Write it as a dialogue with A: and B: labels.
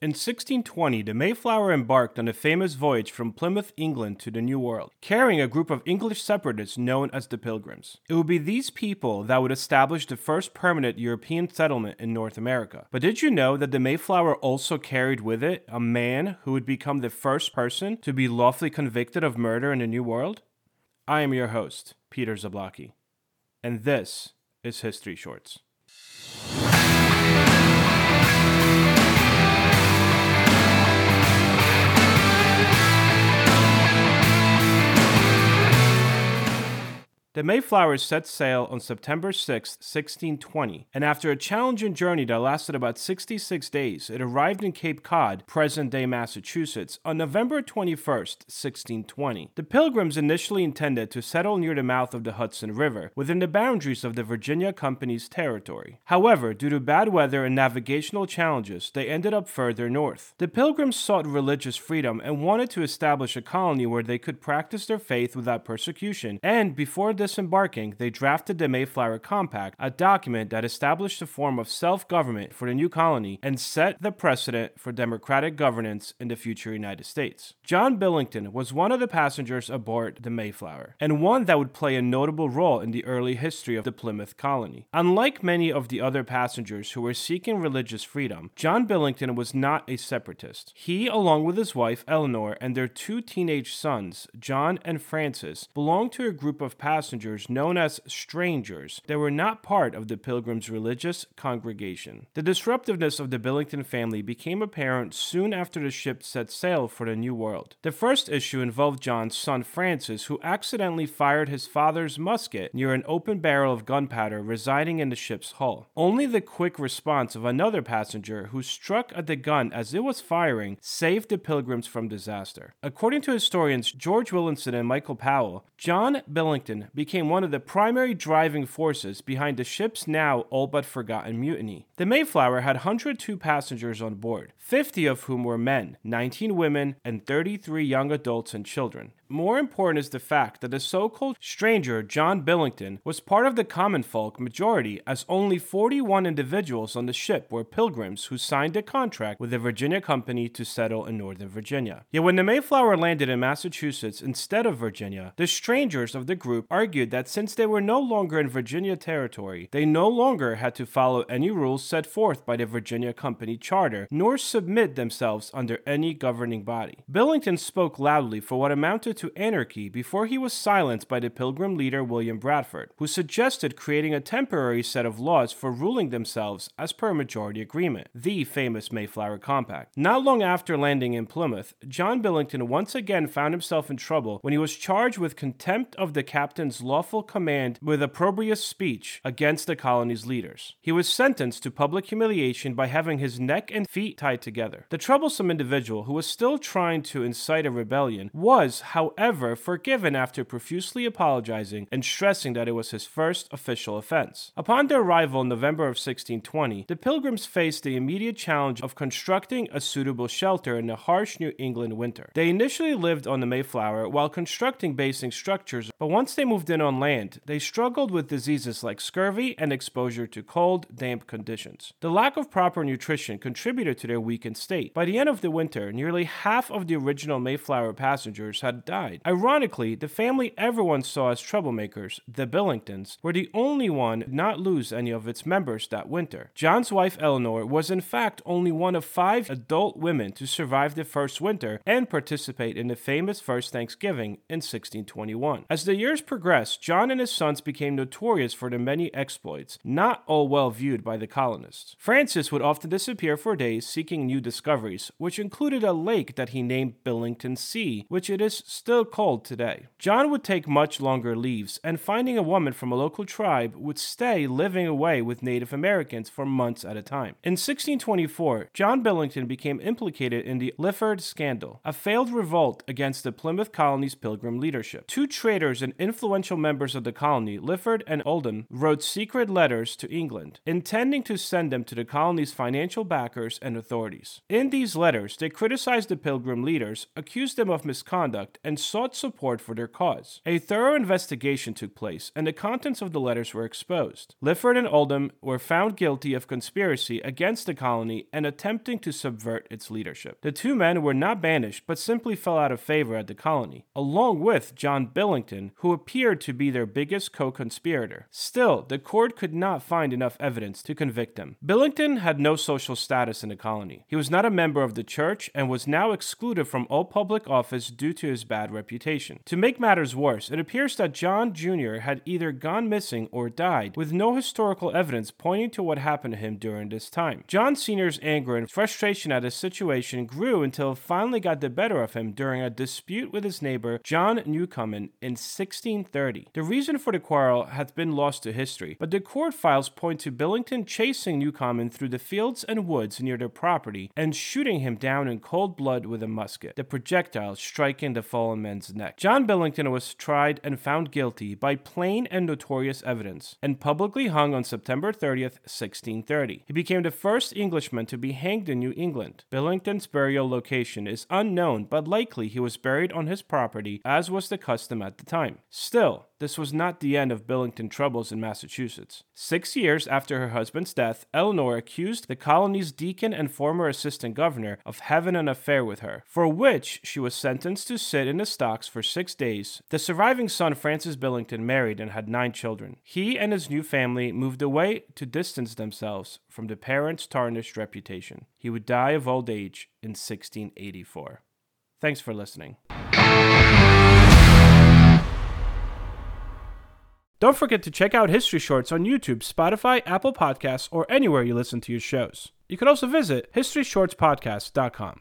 A: In 1620, the Mayflower embarked on a famous voyage from Plymouth, England to the New World, carrying a group of English separatists known as the Pilgrims. It would be these people that would establish the first permanent European settlement in North America. But did you know that the Mayflower also carried with it a man who would become the first person to be lawfully convicted of murder in the New World? I am your host, Peter Zablocki, and this is History Shorts. The Mayflower set sail on September 6, 1620, and after a challenging journey that lasted about 66 days, it arrived in Cape Cod, present day Massachusetts, on November 21, 1620. The Pilgrims initially intended to settle near the mouth of the Hudson River, within the boundaries of the Virginia Company's territory. However, due to bad weather and navigational challenges, they ended up further north. The Pilgrims sought religious freedom and wanted to establish a colony where they could practice their faith without persecution, and before this disembarking, they drafted the Mayflower Compact, a document that established a form of self government for the new colony and set the precedent for democratic governance in the future United States. John Billington was one of the passengers aboard the Mayflower, and one that would play a notable role in the early history of the Plymouth colony. Unlike many of the other passengers who were seeking religious freedom, John Billington was not a separatist. He, along with his wife Eleanor and their two teenage sons, John and Francis, belonged to a group of passengers known as strangers that were not part of the Pilgrims' religious congregation. The disruptiveness of the Billington family became apparent soon after the ship set sail for the New World. The first issue involved John's son Francis, who accidentally fired his father's musket near an open barrel of gunpowder residing in the ship's hull. Only the quick response of another passenger who struck at the gun as it was firing saved the Pilgrims from disaster. According to historians George Willison and Michael Powell, John Billington became became one of the primary driving forces behind the ship's now all but forgotten mutiny. The Mayflower had 102 passengers on board, 50 of whom were men, 19 women, and 33 young adults and children. More important is the fact that the so called stranger John Billington was part of the common folk majority, as only 41 individuals on the ship were pilgrims who signed a contract with the Virginia Company to settle in Northern Virginia. Yet when the Mayflower landed in Massachusetts instead of Virginia, the strangers of the group argued that since they were no longer in Virginia territory, they no longer had to follow any rules set forth by the Virginia Company Charter, nor submit themselves under any governing body. Billington spoke loudly for what amounted to anarchy before he was silenced by the Pilgrim leader William Bradford, who suggested creating a temporary set of laws for ruling themselves as per majority agreement, the famous Mayflower Compact. Not long after landing in Plymouth, John Billington once again found himself in trouble when he was charged with contempt of the captain's lawful command with opprobrious speech against the colony's leaders. He was sentenced to public humiliation by having his neck and feet tied together. The troublesome individual, who was still trying to incite a rebellion, was, however, forgiven after profusely apologizing and stressing that it was his first official offense. Upon their arrival in November of 1620, the Pilgrims faced the immediate challenge of constructing a suitable shelter in the harsh New England winter. They initially lived on the Mayflower while constructing basing structures, but once they moved in on land, they struggled with diseases like scurvy and exposure to cold, damp conditions. The lack of proper nutrition contributed to their weakened state. By the end of the winter, nearly half of the original Mayflower passengers had died. Ironically, the family everyone saw as troublemakers, the Billingtons, were the only one not lose any of its members that winter. John's wife Eleanor was in fact only one of five adult women to survive the first winter and participate in the famous First Thanksgiving in 1621. As the years progressed, John and his sons became notorious for their many exploits, not all well viewed by the colonists. Francis would often disappear for days seeking new discoveries, which included a lake that he named Billington Sea, which it is still called today. John would take much longer leaves, and finding a woman from a local tribe, would stay living away with Native Americans for months at a time. In 1624, John Billington became implicated in the Lyford Scandal, a failed revolt against the Plymouth colony's Pilgrim leadership. Two traders and influential members of the colony, Lyford and Oldham, wrote secret letters to England, intending to send them to the colony's financial backers and authorities. In these letters, they criticized the Pilgrim leaders, accused them of misconduct, and sought support for their cause. A thorough investigation took place, and the contents of the letters were exposed. Lyford and Oldham were found guilty of conspiracy against the colony and attempting to subvert its leadership. The two men were not banished, but simply fell out of favor at the colony, along with John Billington, who appeared to be their biggest co conspirator. Still, the court could not find enough evidence to convict them. Billington had no social status in the colony. He was not a member of the church and was now excluded from all public office due to his bad reputation. To make matters worse, it appears that John Jr. had either gone missing or died, with no historical evidence pointing to what happened to him during this time. John Sr.'s anger and frustration at his situation grew until it finally got the better of him during a dispute with his neighbor John Newcomen in 1630. The reason for the quarrel has been lost to history, but the court files point to Billington chasing Newcomen through the fields and woods near their property and shooting him down in cold blood with a musket, the projectile striking the fallen man's neck. John Billington was tried and found guilty by plain and notorious evidence and publicly hung on September 30th, 1630. He became the first Englishman to be hanged in New England. Billington's burial location is unknown, but likely he was buried on his property, as was the custom at the time. Still, this was not the end of Billington troubles in Massachusetts. Six years after her husband's death, Eleanor accused the colony's deacon and former assistant governor of having an affair with her, for which she was sentenced to sit in the stocks for six days. The surviving son, Francis Billington, married and had nine children. He and his new family moved away to distance themselves from the parents' tarnished reputation. He would die of old age in 1684. Thanks for listening. Don't forget to check out History Shorts on YouTube, Spotify, Apple Podcasts, or anywhere you listen to your shows. You can also visit HistoryShortsPodcast.com.